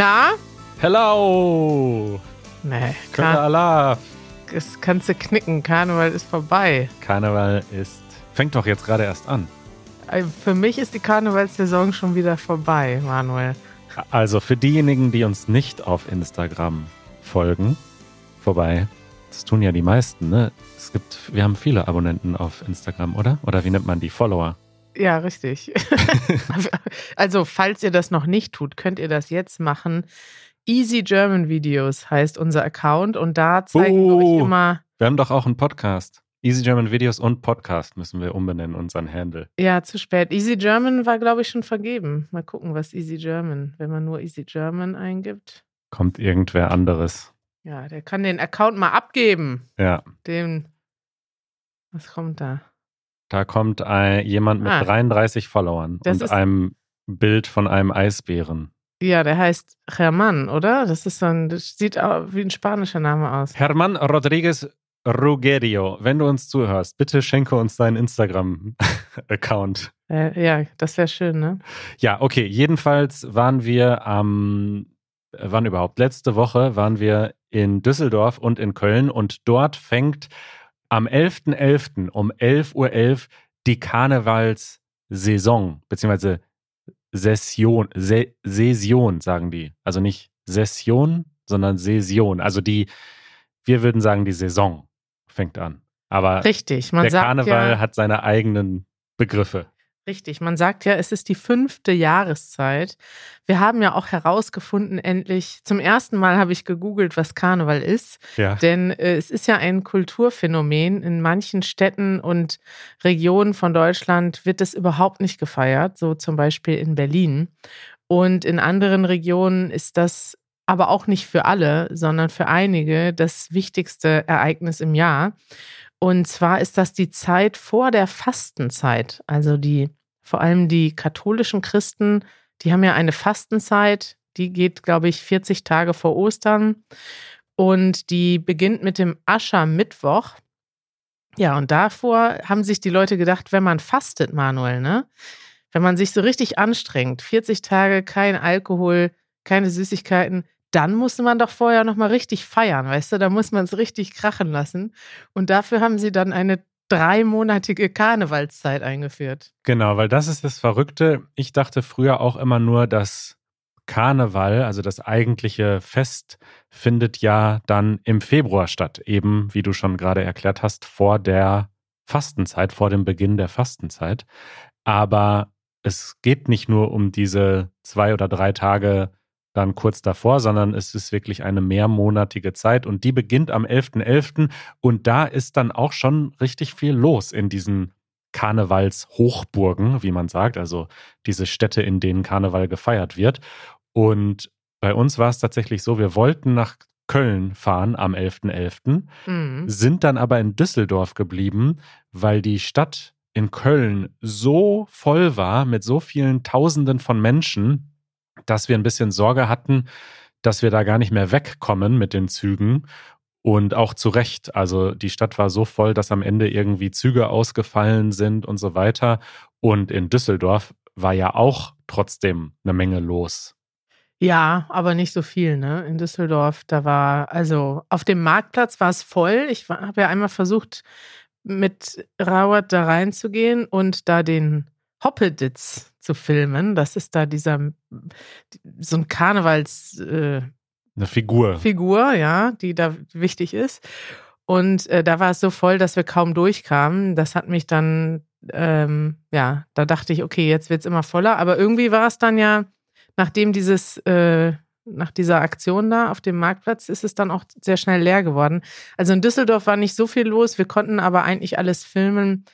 Na? Hello! Nee, Kölle Kar Alaf! das kannst du knicken. Karneval ist vorbei. Karneval ist. Fängt doch jetzt gerade erst an. Äh, Für mich ist die Karnevalssaison schon wieder vorbei, Manuel. Also für diejenigen, die uns nicht auf Instagram folgen, vorbei. Das tun ja die meisten, ne? Es gibt, wir haben viele Abonnenten auf Instagram, oder? Oder wie nennt man die? Follower. Ja, richtig. also, falls ihr das noch nicht tut, könnt ihr das jetzt machen. Easy German Videos heißt unser Account und da zeigen wir Oh. euch immer, Wir haben doch auch einen Podcast. Easy German Videos und Podcast müssen wir umbenennen, unseren Handle. ja, zu spät. Easy German war, glaube ich, schon vergeben. Mal gucken, was Easy German, wenn man nur Easy German eingibt. Kommt irgendwer anderes. Ja, der kann den Account mal abgeben. Ja. Den, was kommt da? Da kommt ein, jemand mit Ah. 33 Followern und einem Bild von einem Eisbären. Ja, der heißt German, oder? Das ist so ein, das sieht wie ein spanischer Name aus. Herman Rodriguez Rugerio, wenn du uns zuhörst, bitte schenke uns deinen Instagram-Account. Äh, ja, das wäre schön, ne? Ja, okay. Jedenfalls waren wir am, äh, wann überhaupt? Letzte Woche waren wir in Düsseldorf und in Köln und dort fängt am 11.11. um 11.11 Uhr die Karnevalssaison, beziehungsweise Session, Se Session, sagen die. Also nicht Session, sondern Session. Also die, wir würden sagen, die Saison fängt an. Aber Richtig, man der sagt Karneval ja, hat seine eigenen Begriffe. Richtig, man sagt ja, es ist die fünfte Jahreszeit. Wir haben ja auch herausgefunden, endlich, zum ersten Mal habe ich gegoogelt, was Karneval ist. Ja. Denn äh, es ist ja ein Kulturphänomen. In manchen Städten und Regionen von Deutschland wird es überhaupt nicht gefeiert, so zum Beispiel in Berlin. Und in anderen Regionen ist das aber auch nicht für alle, sondern für einige das wichtigste Ereignis im Jahr. Und zwar ist das die Zeit vor der Fastenzeit. Also die, vor allem die katholischen Christen, die haben ja eine Fastenzeit, die geht, glaube ich, 40 Tage vor Ostern. Und die beginnt mit dem Aschermittwoch. Ja, und davor haben sich die Leute gedacht, wenn man fastet, Manuel, ne? Wenn man sich so richtig anstrengt, 40 Tage kein Alkohol, keine Süßigkeiten, dann muss man doch vorher nochmal richtig feiern, weißt du? Da muss man es richtig krachen lassen. Und dafür haben sie dann eine dreimonatige Karnevalszeit eingeführt. Genau, weil das ist das Verrückte. Ich dachte früher auch immer nur, dass Karneval, also das eigentliche Fest, findet ja dann im Februar statt. Eben, wie du schon gerade erklärt hast, vor der Fastenzeit, vor dem Beginn der Fastenzeit. Aber es geht nicht nur um diese zwei oder drei Tage dann kurz davor, sondern es ist wirklich eine mehrmonatige Zeit und die beginnt am 11.11. und da ist dann auch schon richtig viel los in diesen Karnevalshochburgen, wie man sagt, also diese Städte, in denen Karneval gefeiert wird. Und bei uns war es tatsächlich so, wir wollten nach Köln fahren am 11.11., Mhm. sind dann aber in Düsseldorf geblieben, weil die Stadt in Köln so voll war mit so vielen Tausenden von Menschen, dass wir ein bisschen Sorge hatten, dass wir da gar nicht mehr wegkommen mit den Zügen. Und auch zu Recht. Also die Stadt war so voll, dass am Ende irgendwie Züge ausgefallen sind und so weiter. Und in Düsseldorf war ja auch trotzdem eine Menge los. Ja, aber nicht so viel, ne? In Düsseldorf, da war, also auf dem Marktplatz war es voll. Ich habe ja einmal versucht, mit Rauert da reinzugehen und da den Hoppeditz zu filmen. Das ist da dieser, so ein Karnevalsfigur, Eine Figur. Figur, ja, die da wichtig ist. Und äh, da war es so voll, dass wir kaum durchkamen. Das hat mich dann, ähm, ja, da dachte ich, okay, jetzt wird es immer voller. Aber irgendwie war es dann ja, nachdem dieses, äh, nach dieser Aktion da auf dem Marktplatz, ist es dann auch sehr schnell leer geworden. Also in Düsseldorf war nicht so viel los. Wir konnten aber eigentlich alles filmen,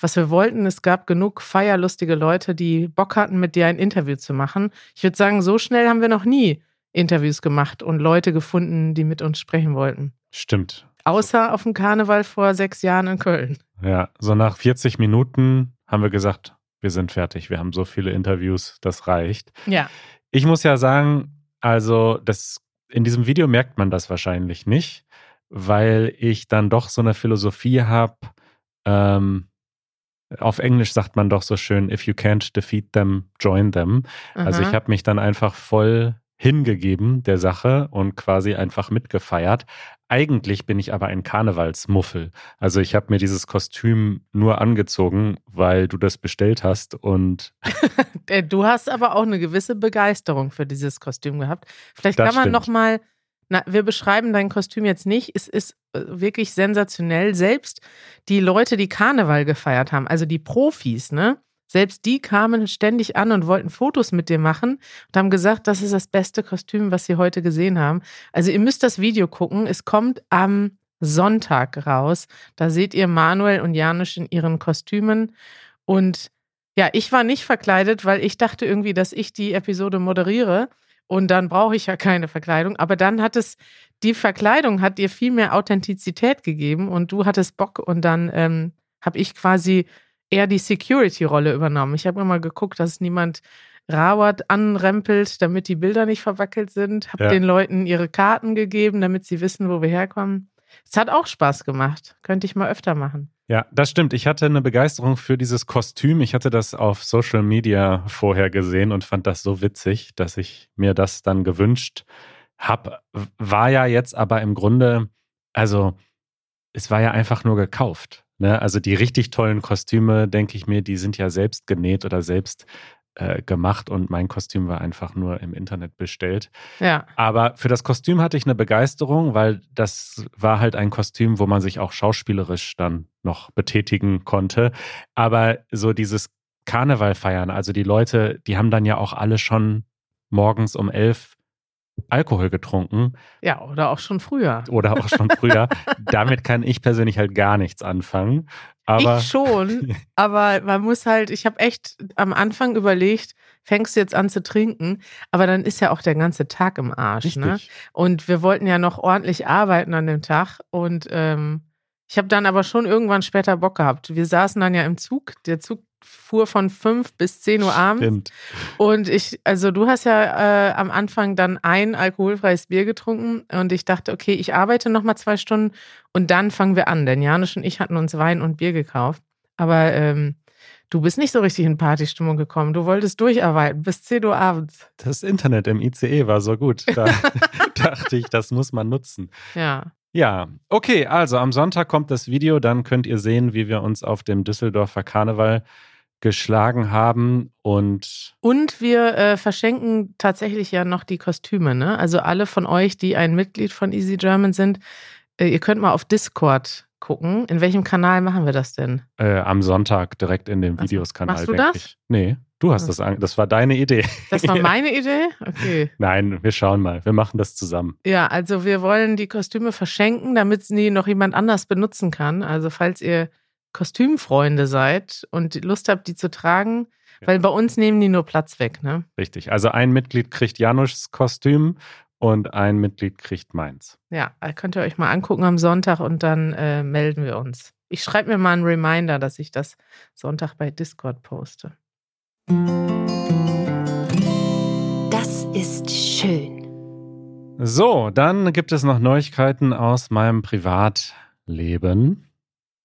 was wir wollten. Es gab genug feierlustige Leute, die Bock hatten, mit dir ein Interview zu machen. Ich würde sagen, so schnell haben wir noch nie Interviews gemacht und Leute gefunden, die mit uns sprechen wollten. Stimmt. Außer auf dem Karneval vor sechs Jahren in Köln. Ja, so nach 40 Minuten haben wir gesagt, wir sind fertig. Wir haben so viele Interviews, das reicht. Ja. Ich muss ja sagen, also das in diesem Video merkt man das wahrscheinlich nicht, weil ich dann doch so eine Philosophie habe. Ähm, auf Englisch sagt man doch so schön, if you can't defeat them, join them. Also Aha. ich habe mich dann einfach voll hingegeben der Sache und quasi einfach mitgefeiert. Eigentlich bin ich aber ein Karnevalsmuffel. Also ich habe mir dieses Kostüm nur angezogen, weil du das bestellt hast und Äh, du hast aber auch eine gewisse Begeisterung für dieses Kostüm gehabt. Vielleicht Das kann man noch mal na, wir beschreiben dein Kostüm jetzt nicht. Es ist äh, wirklich sensationell. Selbst die Leute, die Karneval gefeiert haben, also die Profis, ne? Selbst die kamen ständig an und wollten Fotos mit dir machen und haben gesagt, das ist das beste Kostüm, was sie heute gesehen haben. Also ihr müsst das Video gucken. Es kommt am Sonntag raus. Da seht ihr Manuel und Janusz in ihren Kostümen. Und ja, ich war nicht verkleidet, weil ich dachte irgendwie, dass ich die Episode moderiere. Und dann brauche ich ja keine Verkleidung. Aber dann hat es, die Verkleidung hat dir viel mehr Authentizität gegeben und du hattest Bock und dann ähm, habe ich quasi eher die Security-Rolle übernommen. Ich habe immer geguckt, dass niemand Rawat anrempelt, damit die Bilder nicht verwackelt sind. Habe Ja. den Leuten ihre Karten gegeben, damit sie wissen, wo wir herkommen. Es hat auch Spaß gemacht. Könnte ich mal öfter machen. Ja, das stimmt. Ich hatte eine Begeisterung für dieses Kostüm. Ich hatte das auf Social Media vorher gesehen und fand das so witzig, dass ich mir das dann gewünscht habe. War ja jetzt aber im Grunde, also es war ja einfach nur gekauft. Ne? Also die richtig tollen Kostüme, denke ich mir, die sind ja selbst genäht oder selbst äh, gemacht und mein Kostüm war einfach nur im Internet bestellt. Ja. Aber für das Kostüm hatte ich eine Begeisterung, weil das war halt ein Kostüm, wo man sich auch schauspielerisch dann noch betätigen konnte. Aber so dieses Karneval feiern, also die Leute, die haben dann ja auch alle schon morgens um elf Alkohol getrunken Ja, oder auch schon früher. oder auch schon früher. Damit kann ich persönlich halt gar nichts anfangen. Aber ich schon, aber man muss halt, ich habe echt am Anfang überlegt, fängst du jetzt an zu trinken, aber dann ist ja auch der ganze Tag im Arsch. Ne? Und wir wollten ja noch ordentlich arbeiten an dem Tag und ähm, ich habe dann aber schon irgendwann später Bock gehabt. Wir saßen dann ja im Zug, der Zug fuhr von 5 bis 10 Uhr abends Stimmt. und ich, also du hast ja äh, am Anfang dann ein alkoholfreies Bier getrunken und ich dachte, okay, ich arbeite noch mal zwei Stunden und dann fangen wir an. Denn Janusz und ich hatten uns Wein und Bier gekauft. Aber ähm, du bist nicht so richtig in Partystimmung gekommen. Du wolltest durcharbeiten bis 10 Uhr abends. Das Internet im ICE war so gut. Da dachte ich, das muss man nutzen. Ja. Ja, okay, also am Sonntag kommt das Video, dann könnt ihr sehen, wie wir uns auf dem Düsseldorfer Karneval geschlagen haben und Und wir äh, verschenken tatsächlich ja noch die Kostüme, ne? Also alle von euch, die ein Mitglied von Easy German sind, äh, ihr könnt mal auf Discord gucken. In welchem Kanal machen wir das denn? äh, am Sonntag direkt in dem Also, Videoskanal. machst du das? Ich. Nee, du hast das an, das war deine Idee. Das war meine Idee? Okay. Nein, wir schauen mal, wir machen das zusammen. Ja, also wir wollen die Kostüme verschenken, damit sie noch jemand anders benutzen kann. Also falls ihr Kostümfreunde seid und Lust habt, die zu tragen, weil bei uns nehmen die nur Platz weg, ne? Richtig. Also ein Mitglied kriegt Janusz Kostüm und ein Mitglied kriegt meins. Ja, könnt ihr euch mal angucken am Sonntag und dann äh, melden wir uns. Ich schreibe mir mal einen Reminder, dass ich das Sonntag bei Discord poste. Das ist schön. So, dann gibt es noch Neuigkeiten aus meinem Privatleben,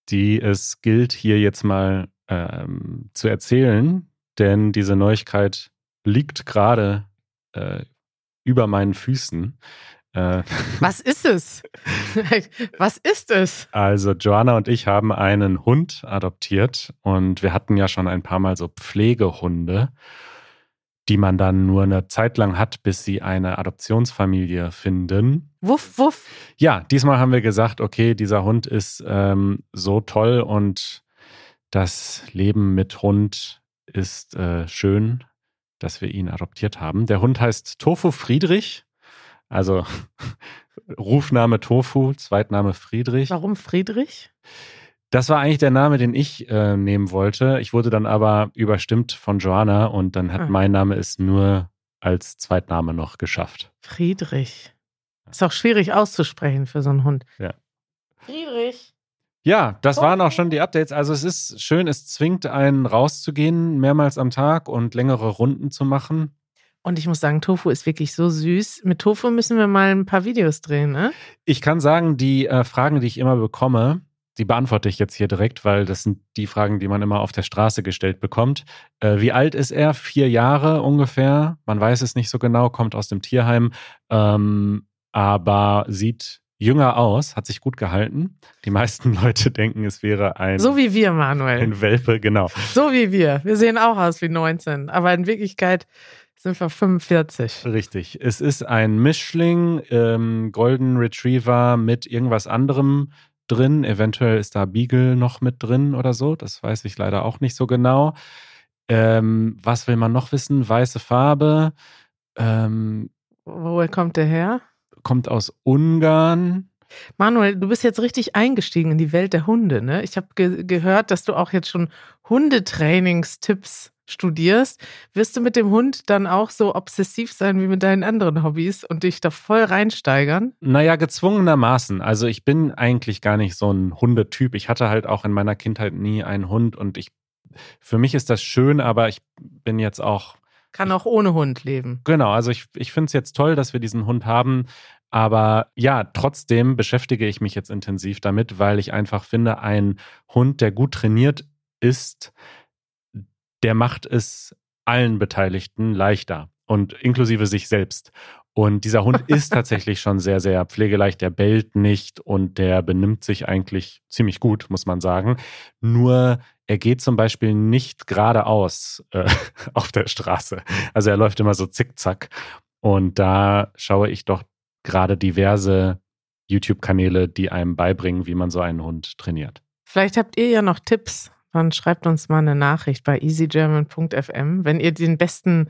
die es gilt hier jetzt mal ähm, zu erzählen, denn diese Neuigkeit liegt gerade äh, über meinen Füßen. Äh, Was ist es? Was ist es? also Joanna und ich haben einen Hund adoptiert und wir hatten ja schon ein paar Mal so Pflegehunde, die man dann nur eine Zeit lang hat, bis sie eine Adoptionsfamilie finden. Wuff, wuff. Ja, diesmal haben wir gesagt, okay, dieser Hund ist ähm, so toll und das Leben mit Hund ist äh, schön, dass wir ihn adoptiert haben. Der Hund heißt Tofu Friedrich, also Rufname Tofu, Zweitname Friedrich. Warum Friedrich? Das war eigentlich der Name, den ich äh, nehmen wollte. Ich wurde dann aber überstimmt von Joanna und dann hat Ah. mein Name es nur als Zweitname noch geschafft. Friedrich. Ist auch schwierig auszusprechen für so einen Hund. Ja. Friedrich. Ja, das Oh. waren auch schon die Updates. Also es ist schön, es zwingt einen rauszugehen, mehrmals am Tag und längere Runden zu machen. Und ich muss sagen, Tofu ist wirklich so süß. Mit Tofu müssen wir mal ein paar Videos drehen, ne? Ich kann sagen, die äh, Fragen, die ich immer bekomme, die beantworte ich jetzt hier direkt, weil das sind die Fragen, die man immer auf der Straße gestellt bekommt. Äh, wie alt ist er? Vier Jahre ungefähr. Man weiß es nicht so genau, kommt aus dem Tierheim, ähm, aber sieht jünger aus, hat sich gut gehalten. Die meisten Leute denken, es wäre ein. So wie wir, Manuel. Ein Welpe, genau. So wie wir. Wir sehen auch aus wie 19, aber in Wirklichkeit sind wir 45. Richtig. Es ist ein Mischling, ähm, Golden Retriever mit irgendwas anderem drin. Eventuell ist da Beagle noch mit drin oder so. Das weiß ich leider auch nicht so genau. Ähm, was will man noch wissen? Weiße Farbe. Ähm, Woher kommt der her? Kommt aus Ungarn. Manuel, du bist jetzt richtig eingestiegen in die Welt der Hunde, ne? Ich habe ge gehört, dass du auch jetzt schon Hundetrainingstipps studierst. Wirst du mit dem Hund dann auch so obsessiv sein wie mit deinen anderen Hobbys und dich da voll reinsteigern? Naja, gezwungenermaßen. Also ich bin eigentlich gar nicht so ein Hundetyp. Ich hatte halt auch in meiner Kindheit nie einen Hund und ich, für mich ist das schön, aber ich bin jetzt auch kann auch ohne Hund leben. Genau, also ich, ich finde es jetzt toll, dass wir diesen Hund haben. Aber ja, trotzdem beschäftige ich mich jetzt intensiv damit, weil ich einfach finde, ein Hund, der gut trainiert ist, der macht es allen Beteiligten leichter und inklusive sich selbst. Und dieser Hund ist tatsächlich schon sehr, sehr pflegeleicht. Der bellt nicht und der benimmt sich eigentlich ziemlich gut, muss man sagen. Nur er geht zum Beispiel nicht geradeaus äh, auf der Straße. Also er läuft immer so zickzack. Und da schaue ich doch gerade diverse YouTube-Kanäle, die einem beibringen, wie man so einen Hund trainiert. Vielleicht habt ihr ja noch Tipps. Dann schreibt uns mal eine Nachricht bei easygerman.fm, wenn ihr den besten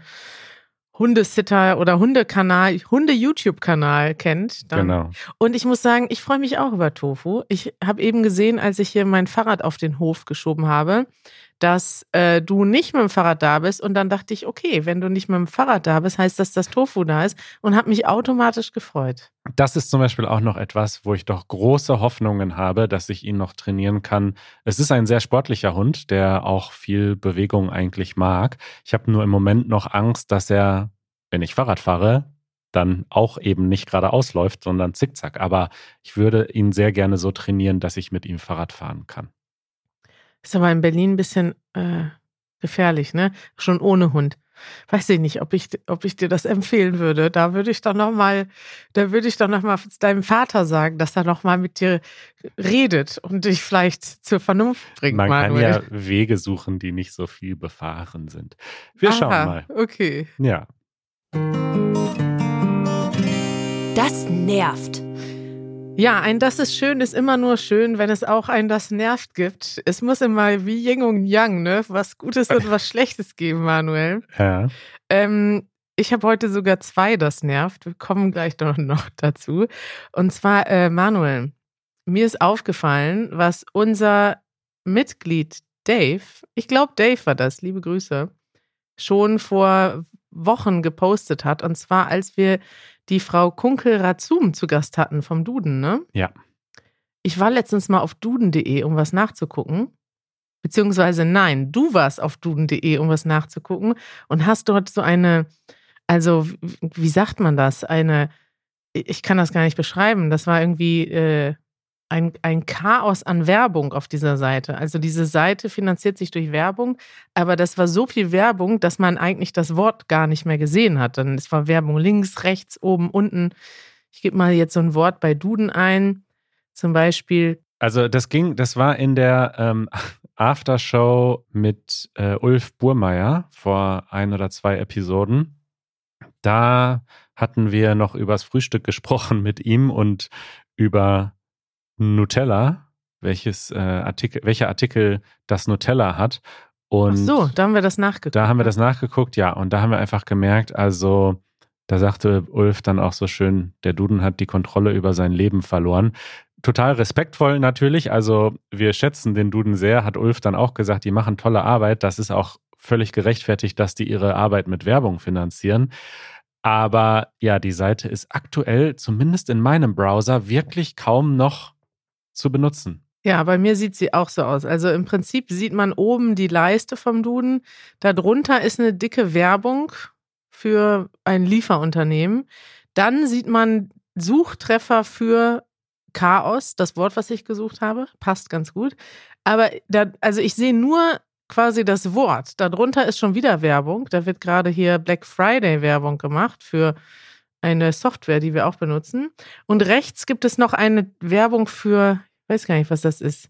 Hundesitter oder Hundekanal, Hunde-YouTube-Kanal kennt. Dann. Genau. Und ich muss sagen, ich freue mich auch über Tofu. Ich habe eben gesehen, als ich hier mein Fahrrad auf den Hof geschoben habe, dass äh, du nicht mit dem Fahrrad da bist. Und dann dachte ich, okay, wenn du nicht mit dem Fahrrad da bist, heißt das, dass Tofu da ist und habe mich automatisch gefreut. Das ist zum Beispiel auch noch etwas, wo ich doch große Hoffnungen habe, dass ich ihn noch trainieren kann. Es ist ein sehr sportlicher Hund, der auch viel Bewegung eigentlich mag. Ich habe nur im Moment noch Angst, dass er, wenn ich Fahrrad fahre, dann auch eben nicht geradeaus läuft, sondern zickzack. Aber ich würde ihn sehr gerne so trainieren, dass ich mit ihm Fahrrad fahren kann. Ist aber in Berlin ein bisschen äh, gefährlich, ne? Schon ohne Hund. Weiß ich nicht, ob ich, ob ich dir das empfehlen würde. Da würde ich doch noch mal, da würde ich doch noch mal deinem Vater sagen, dass er noch mal mit dir redet und dich vielleicht zur Vernunft bringt. Man Manuel. kann ja Wege suchen, die nicht so viel befahren sind. Wir Aha, schauen mal. Okay. Ja. Das nervt. Ja, ein Das ist schön ist immer nur schön, wenn es auch ein Das nervt gibt. Es muss immer wie Yin und Yang, ne? Was Gutes und was Schlechtes geben, Manuel. ja. Ähm, ich habe heute sogar zwei Das nervt. Wir kommen gleich noch, noch dazu. Und zwar, äh, Manuel, mir ist aufgefallen, was unser Mitglied Dave, ich glaube Dave war das, liebe Grüße, schon vor Wochen gepostet hat. Und zwar, als wir die Frau Kunkel Razum zu Gast hatten vom Duden, ne? Ja. Ich war letztens mal auf duden.de, um was nachzugucken. Beziehungsweise nein, du warst auf duden.de, um was nachzugucken und hast dort so eine, also wie sagt man das? Eine, ich kann das gar nicht beschreiben. Das war irgendwie äh, ein, ein Chaos an Werbung auf dieser Seite. Also diese Seite finanziert sich durch Werbung, aber das war so viel Werbung, dass man eigentlich das Wort gar nicht mehr gesehen hat. Dann es war Werbung links, rechts, oben, unten. Ich gebe mal jetzt so ein Wort bei Duden ein. Zum Beispiel Also das ging, das war in der ähm, Aftershow mit äh, Ulf Burmeier vor ein oder zwei Episoden. Da hatten wir noch übers Frühstück gesprochen mit ihm und über Nutella, welches äh, Artikel, welcher Artikel das Nutella hat. Und Ach so, da haben wir das nachgeguckt. da haben wir das nachgeguckt, ja, und da haben wir einfach gemerkt, also da sagte Ulf dann auch so schön, der Duden hat die Kontrolle über sein Leben verloren. Total respektvoll natürlich, also wir schätzen den Duden sehr, hat Ulf dann auch gesagt, die machen tolle Arbeit, das ist auch völlig gerechtfertigt, dass die ihre Arbeit mit Werbung finanzieren. Aber ja, die Seite ist aktuell, zumindest in meinem Browser, wirklich kaum noch zu benutzen. Ja, bei mir sieht sie auch so aus. Also im Prinzip sieht man oben die Leiste vom Duden. Darunter ist eine dicke Werbung für ein Lieferunternehmen. Dann sieht man Suchtreffer für Chaos, das Wort, was ich gesucht habe, passt ganz gut. Aber da, also ich sehe nur quasi das Wort. Darunter ist schon wieder Werbung. Da wird gerade hier Black Friday Werbung gemacht für eine Software, die wir auch benutzen. Und rechts gibt es noch eine Werbung für, ich weiß gar nicht, was das ist,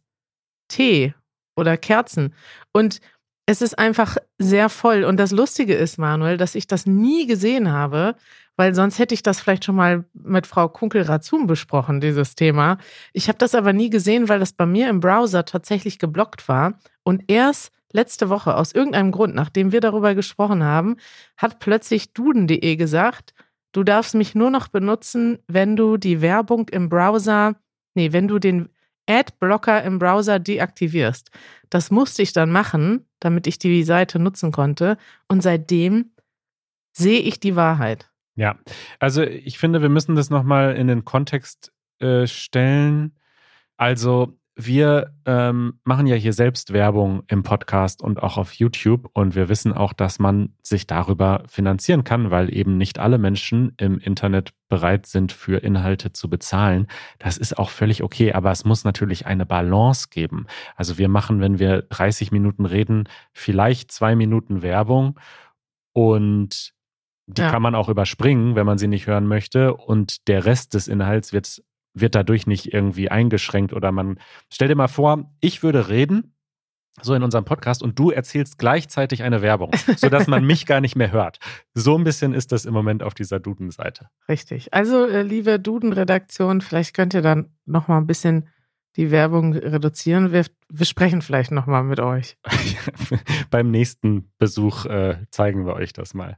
Tee oder Kerzen. Und es ist einfach sehr voll. Und das Lustige ist, Manuel, dass ich das nie gesehen habe, weil sonst hätte ich das vielleicht schon mal mit Frau Kunkel-Razum besprochen, dieses Thema. Ich habe das aber nie gesehen, weil das bei mir im Browser tatsächlich geblockt war. Und erst letzte Woche, aus irgendeinem Grund, nachdem wir darüber gesprochen haben, hat plötzlich duden.de gesagt, du darfst mich nur noch benutzen, wenn du die Werbung im Browser, nee, wenn du den Adblocker im Browser deaktivierst. Das musste ich dann machen, damit ich die Seite nutzen konnte. Und seitdem sehe ich die Wahrheit. Ja, also ich finde, wir müssen das nochmal in den Kontext äh, stellen. Also wir ähm, machen ja hier selbst Werbung im Podcast und auch auf YouTube und wir wissen auch, dass man sich darüber finanzieren kann, weil eben nicht alle Menschen im Internet bereit sind, für Inhalte zu bezahlen. Das ist auch völlig okay, aber es muss natürlich eine Balance geben. Also wir machen, wenn wir 30 Minuten reden, vielleicht zwei Minuten Werbung und die ja. kann man auch überspringen, wenn man sie nicht hören möchte. Und der Rest des Inhalts wird, wird dadurch nicht irgendwie eingeschränkt oder man, stell dir mal vor, ich würde reden, so in unserem Podcast und du erzählst gleichzeitig eine Werbung, sodass man mich gar nicht mehr hört. So ein bisschen ist das im Moment auf dieser Duden-Seite. Richtig. Also, äh, liebe Duden-Redaktion, vielleicht könnt ihr dann nochmal ein bisschen die Werbung reduzieren. Wir, wir sprechen vielleicht nochmal mit euch. Beim nächsten Besuch äh, zeigen wir euch das mal.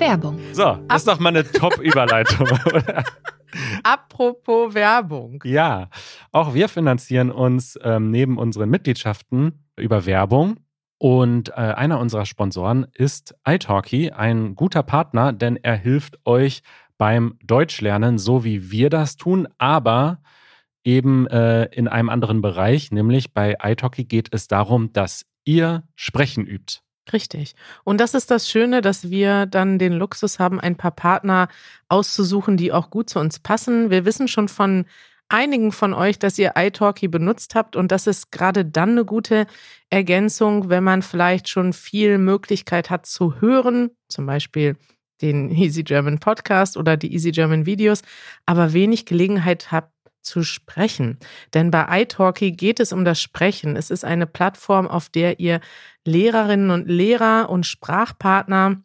Werbung. So, das ist doch mal eine Top-Überleitung, Apropos Werbung. Ja, auch wir finanzieren uns ähm, neben unseren Mitgliedschaften über Werbung. Und äh, einer unserer Sponsoren ist iTalki, ein guter Partner, denn er hilft euch beim Deutschlernen, so wie wir das tun, aber eben äh, in einem anderen Bereich, nämlich bei iTalki geht es darum, dass ihr Sprechen übt. Richtig. Und das ist das Schöne, dass wir dann den Luxus haben, ein paar Partner auszusuchen, die auch gut zu uns passen. Wir wissen schon von einigen von euch, dass ihr iTalki benutzt habt und das ist gerade dann eine gute Ergänzung, wenn man vielleicht schon viel Möglichkeit hat zu hören, zum Beispiel den Easy German Podcast oder die Easy German Videos, aber wenig Gelegenheit hat zu sprechen. Denn bei iTalki geht es um das Sprechen. Es ist eine Plattform, auf der ihr Lehrerinnen und Lehrer und Sprachpartner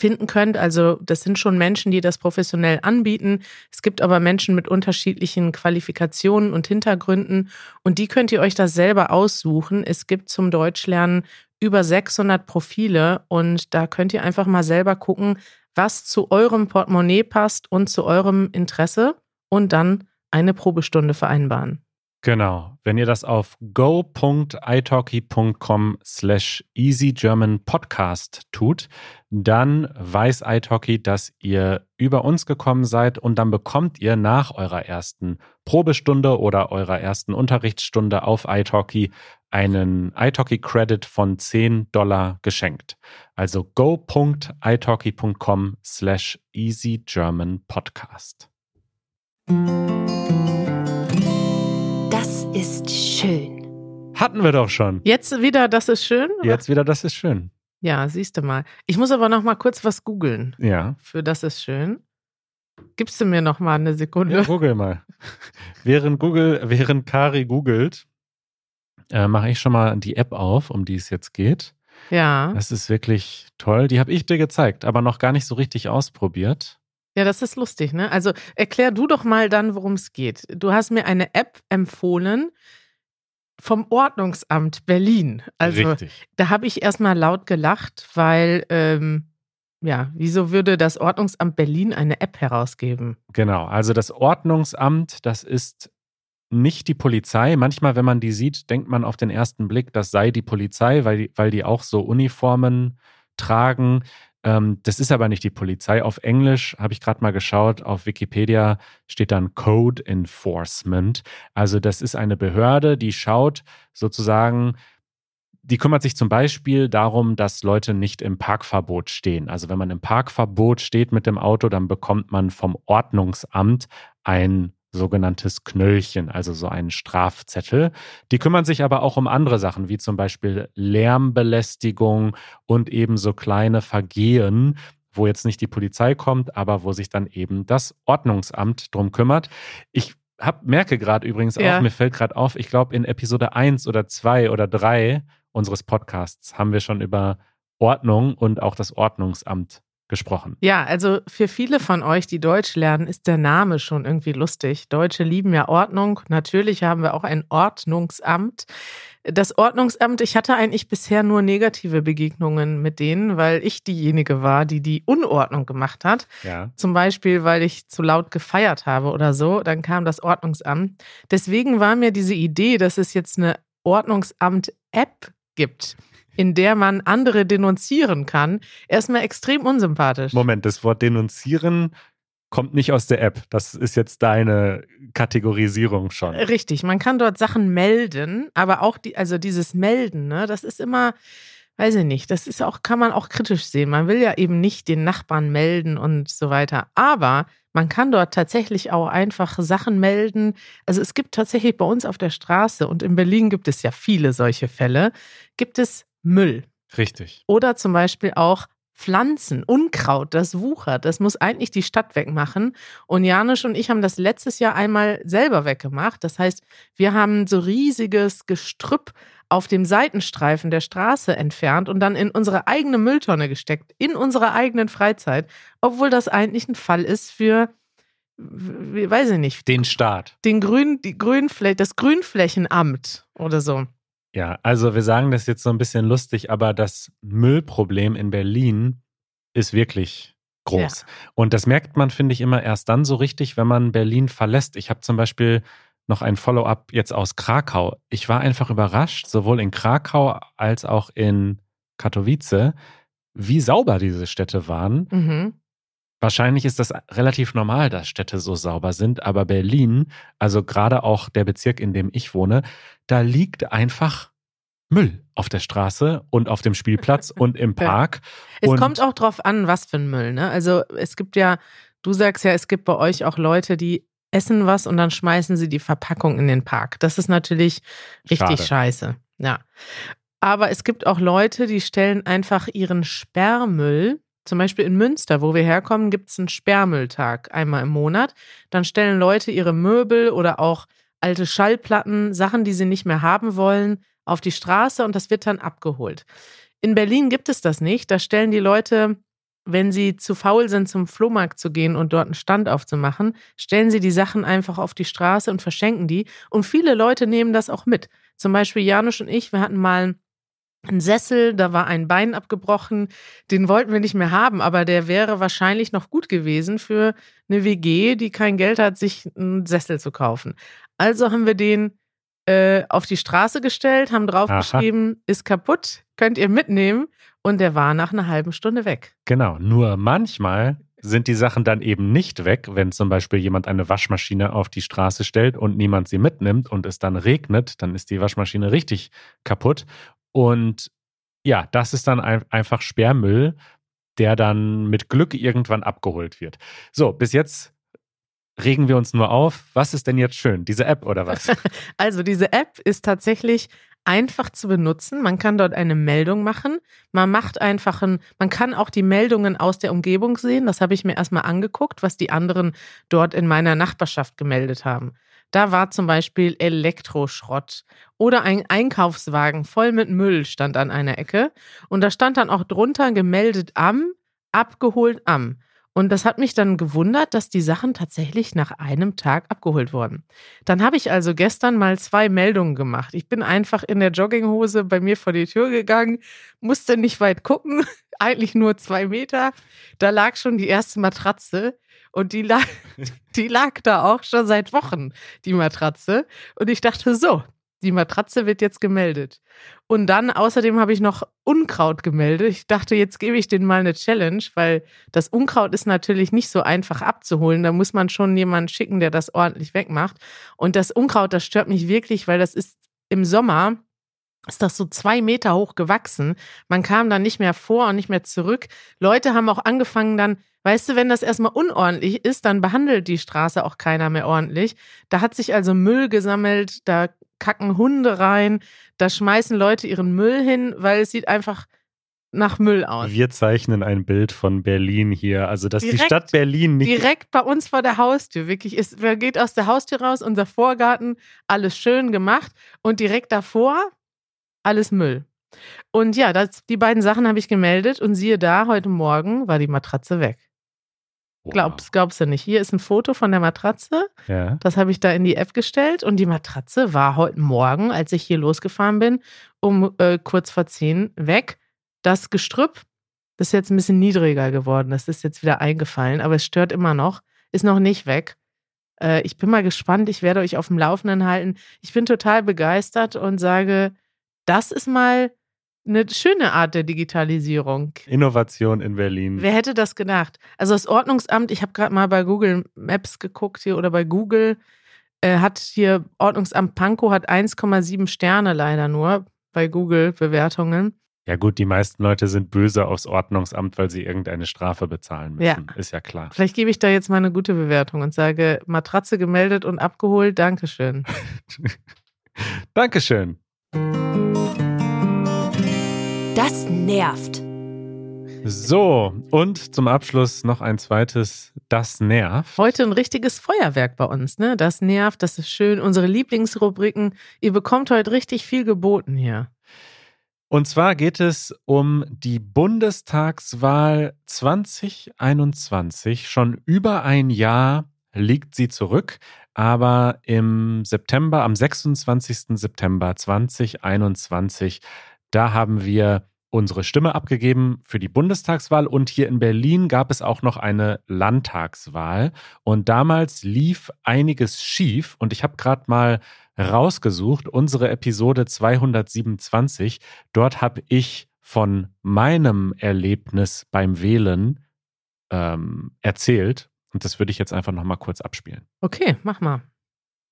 finden könnt. Also das sind schon Menschen, die das professionell anbieten. Es gibt aber Menschen mit unterschiedlichen Qualifikationen und Hintergründen und die könnt ihr euch das selber aussuchen. Es gibt zum Deutschlernen über 600 Profile und da könnt ihr einfach mal selber gucken, was zu eurem Portemonnaie passt und zu eurem Interesse und dann eine Probestunde vereinbaren. Genau. Wenn ihr das auf go.italki.com slash easygermanpodcast tut, dann weiß italki, dass ihr über uns gekommen seid und dann bekommt ihr nach eurer ersten Probestunde oder eurer ersten Unterrichtsstunde auf italki einen italki-Credit von 10 Dollar geschenkt. Also go.italki.com slash easygermanpodcast. Das ist schön. Hatten wir doch schon. Jetzt wieder, das ist schön? Oder? Jetzt wieder, das ist schön. Ja, siehst du mal. Ich muss aber noch mal kurz was googeln. Ja. Für das ist schön. Gibst du mir noch mal eine Sekunde? Ja, google mal. während Google, während Kari googelt, äh, mache ich schon mal die App auf, um die es jetzt geht. Ja. Das ist wirklich toll. Die habe ich dir gezeigt, aber noch gar nicht so richtig ausprobiert. Ja, das ist lustig, ne? Also erklär du doch mal dann, worum es geht. Du hast mir eine App empfohlen vom Ordnungsamt Berlin. Also Richtig. da habe ich erstmal laut gelacht, weil ähm, ja, wieso würde das Ordnungsamt Berlin eine App herausgeben? Genau, also das Ordnungsamt, das ist nicht die Polizei. Manchmal, wenn man die sieht, denkt man auf den ersten Blick, das sei die Polizei, weil weil die auch so Uniformen tragen. Ähm, das ist aber nicht die Polizei. Auf Englisch habe ich gerade mal geschaut, auf Wikipedia steht dann Code Enforcement. Also das ist eine Behörde, die schaut sozusagen, die kümmert sich zum Beispiel darum, dass Leute nicht im Parkverbot stehen. Also wenn man im Parkverbot steht mit dem Auto, dann bekommt man vom Ordnungsamt ein sogenanntes Knöllchen, also so einen Strafzettel. Die kümmern sich aber auch um andere Sachen, wie zum Beispiel Lärmbelästigung und eben so kleine Vergehen, wo jetzt nicht die Polizei kommt, aber wo sich dann eben das Ordnungsamt drum kümmert. Ich hab, merke gerade übrigens auch, ja. mir fällt gerade auf, ich glaube in Episode 1 oder 2 oder 3 unseres Podcasts haben wir schon über Ordnung und auch das Ordnungsamt gesprochen. Ja, also für viele von euch, die Deutsch lernen, ist der Name schon irgendwie lustig. Deutsche lieben ja Ordnung. Natürlich haben wir auch ein Ordnungsamt. Das Ordnungsamt, ich hatte eigentlich bisher nur negative Begegnungen mit denen, weil ich diejenige war, die die Unordnung gemacht hat. Ja. Zum Beispiel, weil ich zu laut gefeiert habe oder so. Dann kam das Ordnungsamt. Deswegen war mir diese Idee, dass es jetzt eine Ordnungsamt-App gibt in der man andere denunzieren kann, erstmal extrem unsympathisch. Moment, das Wort denunzieren kommt nicht aus der App. Das ist jetzt deine Kategorisierung schon. Richtig, man kann dort Sachen melden, aber auch die, also dieses Melden, ne, das ist immer, weiß ich nicht, das ist auch, kann man auch kritisch sehen. Man will ja eben nicht den Nachbarn melden und so weiter. Aber man kann dort tatsächlich auch einfach Sachen melden. Also es gibt tatsächlich bei uns auf der Straße und in Berlin gibt es ja viele solche Fälle, gibt es Müll. Richtig. Oder zum Beispiel auch Pflanzen, Unkraut, das wuchert. Das muss eigentlich die Stadt wegmachen. Und Janusz und ich haben das letztes Jahr einmal selber weggemacht. Das heißt, wir haben so riesiges Gestrüpp auf dem Seitenstreifen der Straße entfernt und dann in unsere eigene Mülltonne gesteckt, in unserer eigenen Freizeit, obwohl das eigentlich ein Fall ist für, weiß ich nicht. Den Staat. Den Grün, die Grünfläche, das Grünflächenamt oder so. Ja, also wir sagen das jetzt so ein bisschen lustig, aber das Müllproblem in Berlin ist wirklich groß. Ja. Und das merkt man, finde ich, immer erst dann so richtig, wenn man Berlin verlässt. Ich habe zum Beispiel noch ein Follow-up jetzt aus Krakau. Ich war einfach überrascht, sowohl in Krakau als auch in Katowice, wie sauber diese Städte waren. Mhm. Wahrscheinlich ist das relativ normal, dass Städte so sauber sind, aber Berlin, also gerade auch der Bezirk, in dem ich wohne, da liegt einfach Müll auf der Straße und auf dem Spielplatz und im Park. Es und kommt auch drauf an, was für ein Müll. Ne? Also es gibt ja, du sagst ja, es gibt bei euch auch Leute, die essen was und dann schmeißen sie die Verpackung in den Park. Das ist natürlich richtig Schade. scheiße. Ja. Aber es gibt auch Leute, die stellen einfach ihren Sperrmüll zum Beispiel in Münster, wo wir herkommen, gibt es einen Sperrmülltag einmal im Monat. Dann stellen Leute ihre Möbel oder auch alte Schallplatten, Sachen, die sie nicht mehr haben wollen, auf die Straße und das wird dann abgeholt. In Berlin gibt es das nicht. Da stellen die Leute, wenn sie zu faul sind, zum Flohmarkt zu gehen und dort einen Stand aufzumachen, stellen sie die Sachen einfach auf die Straße und verschenken die. Und viele Leute nehmen das auch mit. Zum Beispiel Janusz und ich, wir hatten mal ein Sessel, da war ein Bein abgebrochen, den wollten wir nicht mehr haben, aber der wäre wahrscheinlich noch gut gewesen für eine WG, die kein Geld hat, sich einen Sessel zu kaufen. Also haben wir den äh, auf die Straße gestellt, haben draufgeschrieben, ist kaputt, könnt ihr mitnehmen und der war nach einer halben Stunde weg. Genau, nur manchmal sind die Sachen dann eben nicht weg, wenn zum Beispiel jemand eine Waschmaschine auf die Straße stellt und niemand sie mitnimmt und es dann regnet, dann ist die Waschmaschine richtig kaputt. Und ja, das ist dann ein, einfach Sperrmüll, der dann mit Glück irgendwann abgeholt wird. So, bis jetzt regen wir uns nur auf. Was ist denn jetzt schön? Diese App oder was? Also, diese App ist tatsächlich einfach zu benutzen. Man kann dort eine Meldung machen. Man macht einfach ein, man kann auch die Meldungen aus der Umgebung sehen. Das habe ich mir erstmal angeguckt, was die anderen dort in meiner Nachbarschaft gemeldet haben. Da war zum Beispiel Elektroschrott oder ein Einkaufswagen voll mit Müll stand an einer Ecke. Und da stand dann auch drunter gemeldet am, abgeholt am. Und das hat mich dann gewundert, dass die Sachen tatsächlich nach einem Tag abgeholt wurden. Dann habe ich also gestern mal zwei Meldungen gemacht. Ich bin einfach in der Jogginghose bei mir vor die Tür gegangen, musste nicht weit gucken, eigentlich nur zwei Meter. Da lag schon die erste Matratze. Und die lag, die lag da auch schon seit Wochen, die Matratze. Und ich dachte, so, die Matratze wird jetzt gemeldet. Und dann außerdem habe ich noch Unkraut gemeldet. Ich dachte, jetzt gebe ich denen mal eine Challenge, weil das Unkraut ist natürlich nicht so einfach abzuholen. Da muss man schon jemanden schicken, der das ordentlich wegmacht. Und das Unkraut, das stört mich wirklich, weil das ist im Sommer ist das so zwei Meter hoch gewachsen. Man kam dann nicht mehr vor und nicht mehr zurück. Leute haben auch angefangen dann, weißt du, wenn das erstmal unordentlich ist, dann behandelt die Straße auch keiner mehr ordentlich. Da hat sich also Müll gesammelt, da kacken Hunde rein, da schmeißen Leute ihren Müll hin, weil es sieht einfach nach Müll aus. Wir zeichnen ein Bild von Berlin hier. Also, dass direkt, die Stadt Berlin nicht. Direkt bei uns vor der Haustür. Wirklich, ist, wer geht aus der Haustür raus? Unser Vorgarten, alles schön gemacht. Und direkt davor alles Müll. Und ja, das, die beiden Sachen habe ich gemeldet und siehe da, heute Morgen war die Matratze weg. Wow. Glaubst, glaubst du nicht? Hier ist ein Foto von der Matratze. Ja. Das habe ich da in die App gestellt und die Matratze war heute Morgen, als ich hier losgefahren bin, um äh, kurz vor zehn weg. Das Gestrüpp, das ist jetzt ein bisschen niedriger geworden. Das ist jetzt wieder eingefallen, aber es stört immer noch. Ist noch nicht weg. Äh, ich bin mal gespannt. Ich werde euch auf dem Laufenden halten. Ich bin total begeistert und sage, das ist mal eine schöne Art der Digitalisierung. Innovation in Berlin. Wer hätte das gedacht? Also das Ordnungsamt, ich habe gerade mal bei Google Maps geguckt hier oder bei Google, äh, hat hier Ordnungsamt Pankow hat 1,7 Sterne leider nur bei Google Bewertungen. Ja gut, die meisten Leute sind böse aufs Ordnungsamt, weil sie irgendeine Strafe bezahlen müssen. Ja. Ist ja klar. Vielleicht gebe ich da jetzt mal eine gute Bewertung und sage Matratze gemeldet und abgeholt. Dankeschön. Dankeschön. Nervt. So, und zum Abschluss noch ein zweites Das nervt. Heute ein richtiges Feuerwerk bei uns, ne? Das nervt, das ist schön. Unsere Lieblingsrubriken. Ihr bekommt heute richtig viel geboten hier. Und zwar geht es um die Bundestagswahl 2021. Schon über ein Jahr liegt sie zurück, aber im September, am 26. September 2021, da haben wir unsere Stimme abgegeben für die Bundestagswahl und hier in Berlin gab es auch noch eine Landtagswahl und damals lief einiges schief und ich habe gerade mal rausgesucht, unsere Episode 227, dort habe ich von meinem Erlebnis beim Wählen ähm, erzählt und das würde ich jetzt einfach nochmal kurz abspielen. Okay, mach mal.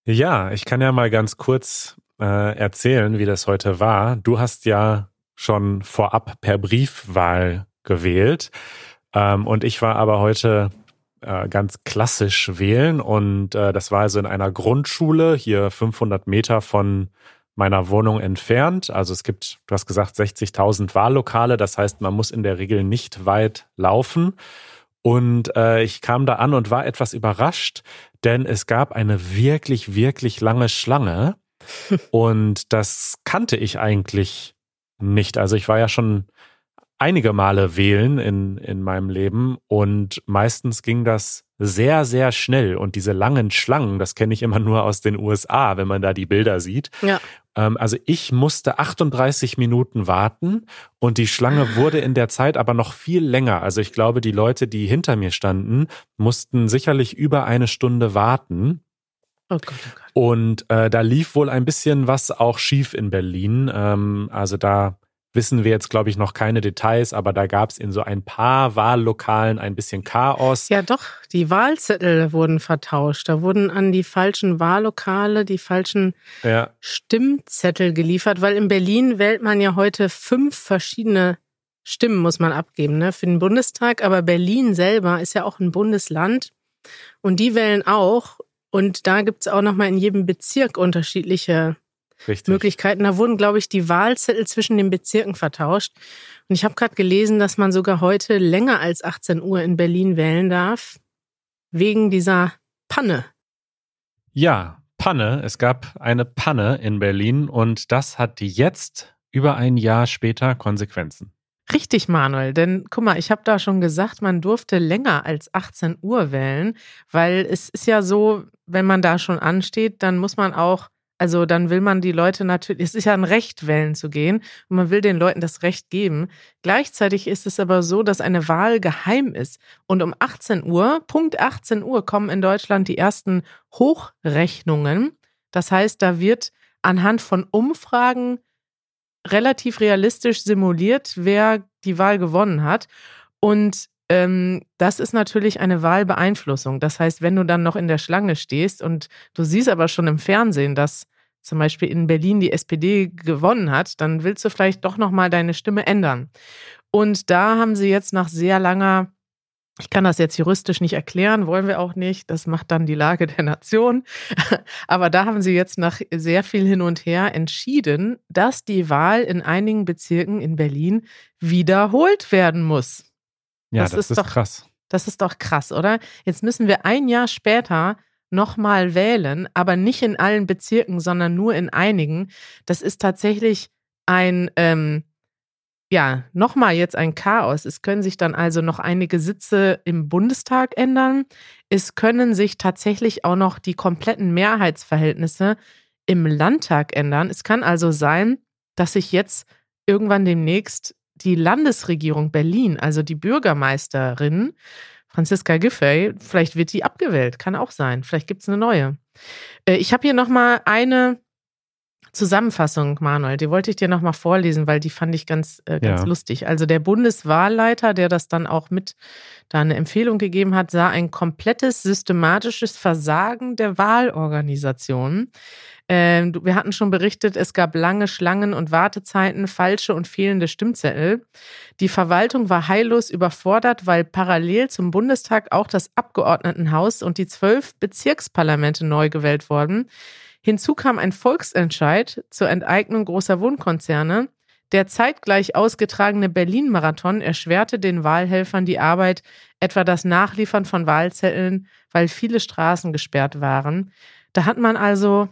Ja, ich kann ja mal ganz kurz äh, erzählen, wie das heute war. Du hast ja schon vorab per Briefwahl gewählt. Ähm, und ich war aber heute äh, ganz klassisch wählen. Und äh, das war also in einer Grundschule, hier 500 Meter von meiner Wohnung entfernt. Also es gibt, du hast gesagt, 60.000 Wahllokale. Das heißt, man muss in der Regel nicht weit laufen. Und äh, ich kam da an und war etwas überrascht, denn es gab eine wirklich, wirklich lange Schlange. und das kannte ich eigentlich nicht. Also ich war ja schon einige Male wählen in, in meinem Leben und meistens ging das sehr, sehr schnell. Und diese langen Schlangen, das kenne ich immer nur aus den USA, wenn man da die Bilder sieht. Ja. Ähm, also ich musste 38 Minuten warten und die Schlange wurde in der Zeit aber noch viel länger. Also ich glaube, die Leute, die hinter mir standen, mussten sicherlich über eine Stunde warten. Oh Gott, oh Gott. Und äh, da lief wohl ein bisschen was auch schief in Berlin. Ähm, also da wissen wir jetzt, glaube ich, noch keine Details, aber da gab es in so ein paar Wahllokalen ein bisschen Chaos. Ja, doch, die Wahlzettel wurden vertauscht. Da wurden an die falschen Wahllokale die falschen ja. Stimmzettel geliefert, weil in Berlin wählt man ja heute fünf verschiedene Stimmen, muss man abgeben, ne, für den Bundestag. Aber Berlin selber ist ja auch ein Bundesland und die wählen auch und da gibt es auch nochmal in jedem Bezirk unterschiedliche Richtig. Möglichkeiten. Da wurden, glaube ich, die Wahlzettel zwischen den Bezirken vertauscht. Und ich habe gerade gelesen, dass man sogar heute länger als 18 Uhr in Berlin wählen darf, wegen dieser Panne. Ja, Panne. Es gab eine Panne in Berlin und das hat jetzt über ein Jahr später Konsequenzen. Richtig, Manuel, denn guck mal, ich habe da schon gesagt, man durfte länger als 18 Uhr wählen, weil es ist ja so, wenn man da schon ansteht, dann muss man auch, also dann will man die Leute natürlich, es ist ja ein Recht, wählen zu gehen und man will den Leuten das Recht geben. Gleichzeitig ist es aber so, dass eine Wahl geheim ist und um 18 Uhr, Punkt 18 Uhr kommen in Deutschland die ersten Hochrechnungen. Das heißt, da wird anhand von Umfragen relativ realistisch simuliert, wer die Wahl gewonnen hat. Und ähm, das ist natürlich eine Wahlbeeinflussung. Das heißt, wenn du dann noch in der Schlange stehst und du siehst aber schon im Fernsehen, dass zum Beispiel in Berlin die SPD gewonnen hat, dann willst du vielleicht doch nochmal deine Stimme ändern. Und da haben sie jetzt nach sehr langer ich kann das jetzt juristisch nicht erklären, wollen wir auch nicht. Das macht dann die Lage der Nation. Aber da haben sie jetzt nach sehr viel hin und her entschieden, dass die Wahl in einigen Bezirken in Berlin wiederholt werden muss. Ja, das, das ist, ist, doch krass. Das ist doch krass, oder? Jetzt müssen wir ein Jahr später nochmal wählen, aber nicht in allen Bezirken, sondern nur in einigen. Das ist tatsächlich ein, ähm, ja, nochmal jetzt ein Chaos. Es können sich dann also noch einige Sitze im Bundestag ändern. Es können sich tatsächlich auch noch die kompletten Mehrheitsverhältnisse im Landtag ändern. Es kann also sein, dass sich jetzt irgendwann demnächst die Landesregierung Berlin, also die Bürgermeisterin Franziska Giffey, vielleicht wird die abgewählt, kann auch sein. Vielleicht gibt es eine neue. Äh, ich habe hier nochmal eine Zusammenfassung, Manuel, die wollte ich dir nochmal vorlesen, weil die fand ich ganz, äh, ganz ja. lustig. Also der Bundeswahlleiter, der das dann auch mit da eine Empfehlung gegeben hat, sah ein komplettes systematisches Versagen der Wahlorganisation. Ähm, wir hatten schon berichtet, es gab lange Schlangen und Wartezeiten, falsche und fehlende Stimmzettel. Die Verwaltung war heillos überfordert, weil parallel zum Bundestag auch das Abgeordnetenhaus und die zwölf Bezirksparlamente neu gewählt wurden. Hinzu kam ein Volksentscheid zur Enteignung großer Wohnkonzerne. Der zeitgleich ausgetragene Berlin-Marathon erschwerte den Wahlhelfern die Arbeit, etwa das Nachliefern von Wahlzetteln, weil viele Straßen gesperrt waren. Da hat man also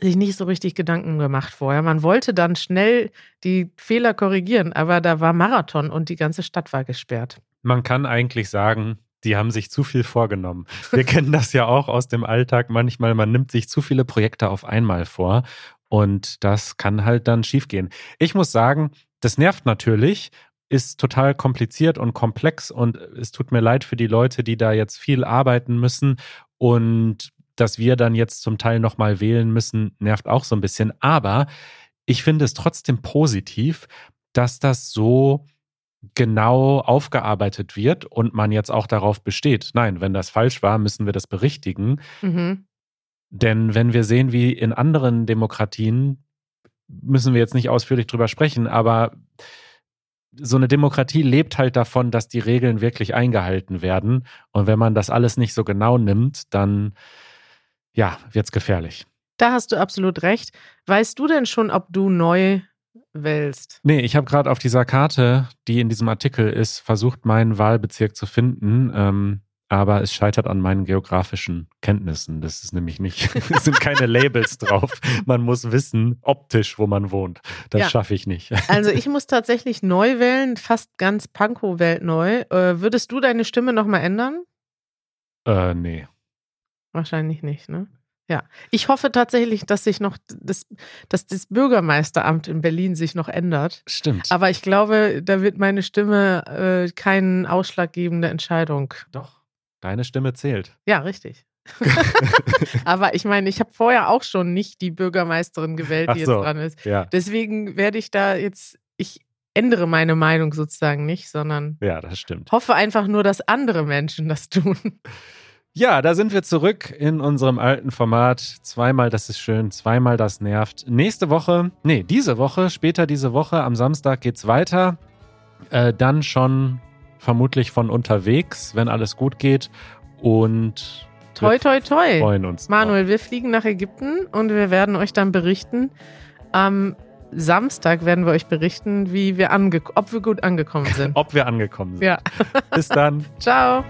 sich nicht so richtig Gedanken gemacht vorher. Man wollte dann schnell die Fehler korrigieren, aber da war Marathon und die ganze Stadt war gesperrt. Man kann eigentlich sagen, die haben sich zu viel vorgenommen. Wir kennen das ja auch aus dem Alltag manchmal. Man nimmt sich zu viele Projekte auf einmal vor und das kann halt dann schiefgehen. Ich muss sagen, das nervt natürlich, ist total kompliziert und komplex und es tut mir leid für die Leute, die da jetzt viel arbeiten müssen und dass wir dann jetzt zum Teil nochmal wählen müssen, nervt auch so ein bisschen. Aber ich finde es trotzdem positiv, dass das so genau aufgearbeitet wird und man jetzt auch darauf besteht, nein, wenn das falsch war, müssen wir das berichtigen. Mhm. Denn wenn wir sehen, wie in anderen Demokratien, müssen wir jetzt nicht ausführlich drüber sprechen, aber so eine Demokratie lebt halt davon, dass die Regeln wirklich eingehalten werden. Und wenn man das alles nicht so genau nimmt, dann ja, wird es gefährlich. Da hast du absolut recht. Weißt du denn schon, ob du neu wählst. Nee, ich habe gerade auf dieser Karte, die in diesem Artikel ist, versucht, meinen Wahlbezirk zu finden. Ähm, aber es scheitert an meinen geografischen Kenntnissen. Das ist nämlich nicht, es sind keine Labels drauf. Man muss wissen, optisch, wo man wohnt. Das ja. schaffe ich nicht. Also ich muss tatsächlich neu wählen, fast ganz Pankow-Welt neu. Äh, würdest du deine Stimme nochmal ändern? Äh, nee. Wahrscheinlich nicht, ne? Ja, ich hoffe tatsächlich, dass sich noch das, dass das Bürgermeisteramt in Berlin sich noch ändert. Stimmt. Aber ich glaube, da wird meine Stimme äh, keine ausschlaggebende Entscheidung. Doch, deine Stimme zählt. Ja, richtig. Aber ich meine, ich habe vorher auch schon nicht die Bürgermeisterin gewählt, die so, jetzt dran ist. Ja. Deswegen werde ich da jetzt, ich ändere meine Meinung sozusagen nicht, sondern ja, das stimmt. hoffe einfach nur, dass andere Menschen das tun. Ja, da sind wir zurück in unserem alten Format. Zweimal das ist schön, zweimal das nervt. Nächste Woche, nee, diese Woche, später diese Woche, am Samstag geht's weiter. Äh, dann schon vermutlich von unterwegs, wenn alles gut geht. Und toi, toi, toi. freuen uns. Manuel, drauf. wir fliegen nach Ägypten und wir werden euch dann berichten. Am Samstag werden wir euch berichten, wie wir ob wir gut angekommen sind. ob wir angekommen sind. Ja. Bis dann. Ciao.